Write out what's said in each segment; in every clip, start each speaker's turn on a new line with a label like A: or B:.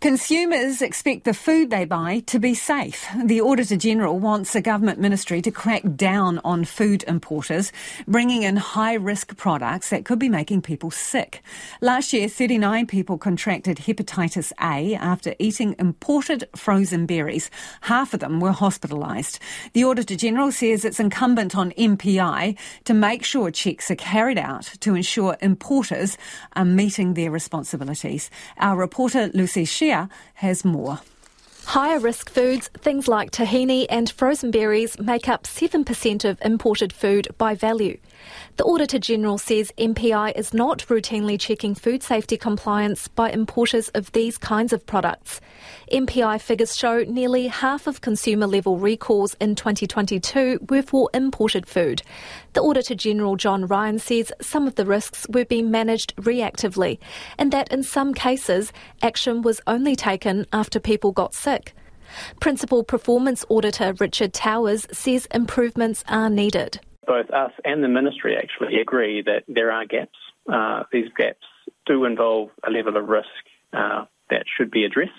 A: Consumers expect the food they buy to be safe. The Auditor General wants a government ministry to crack down on food importers, bringing in high risk products that could be making people sick. Last year, 39 people contracted hepatitis A after eating imported frozen berries. Half of them were hospitalised. The Auditor General says it's incumbent on MPI to make sure checks are carried out to ensure importers are meeting their responsibilities. Our reporter Lucy Has more.
B: Higher risk foods, things like tahini and frozen berries, make up 7% of imported food by value. The Auditor General says MPI is not routinely checking food safety compliance by importers of these kinds of products. MPI figures show nearly half of consumer level recalls in 2022 were for imported food. The Auditor General John Ryan says some of the risks were being managed reactively and that in some cases action was only taken after people got sick. Principal Performance Auditor Richard Towers says improvements are needed.
C: Both us and the Ministry actually agree that there are gaps. Uh, these gaps do involve a level of risk uh, that should be addressed,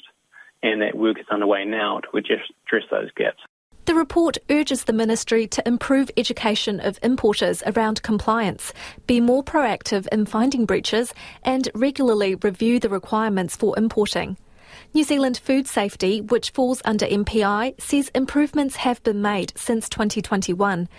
C: and that work is underway now to address those gaps.
B: The report urges the Ministry to improve education of importers around compliance, be more proactive in finding breaches, and regularly review the requirements for importing. New Zealand Food Safety, which falls under MPI, says improvements have been made since 2021.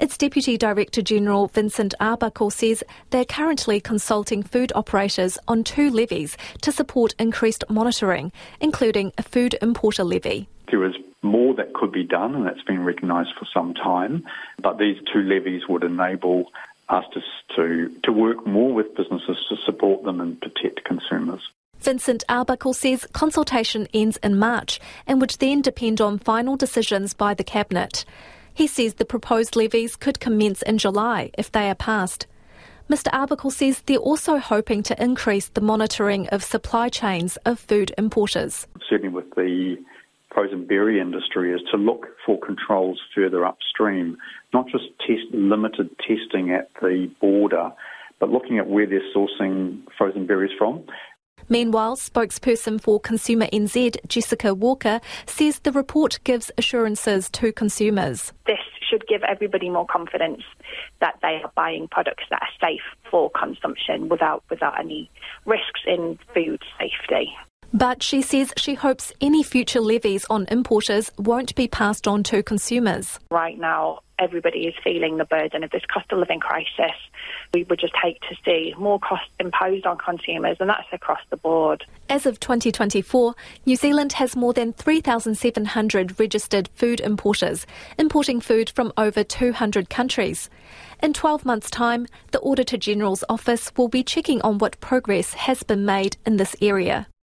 B: Its Deputy Director General Vincent Arbuckle says they're currently consulting food operators on two levies to support increased monitoring, including a food importer levy.
D: There is more that could be done, and that's been recognised for some time, but these two levies would enable us to, to, to work more with businesses to support them and protect consumers.
B: Vincent Arbuckle says consultation ends in March and would then depend on final decisions by the Cabinet. He says the proposed levies could commence in July if they are passed. Mr Arbuckle says they're also hoping to increase the monitoring of supply chains of food importers.
D: Certainly with the frozen berry industry is to look for controls further upstream, not just test limited testing at the border, but looking at where they're sourcing frozen berries from
B: Meanwhile, spokesperson for Consumer NZ, Jessica Walker, says the report gives assurances to consumers.
E: This should give everybody more confidence that they are buying products that are safe for consumption without without any risks in food safety.
B: But she says she hopes any future levies on importers won't be passed on to consumers.
E: Right now, everybody is feeling the burden of this cost of living crisis. We would just hate to see more costs imposed on consumers, and that's across the board.
B: As of 2024, New Zealand has more than 3,700 registered food importers, importing food from over 200 countries. In 12 months' time, the Auditor General's office will be checking on what progress has been made in this area.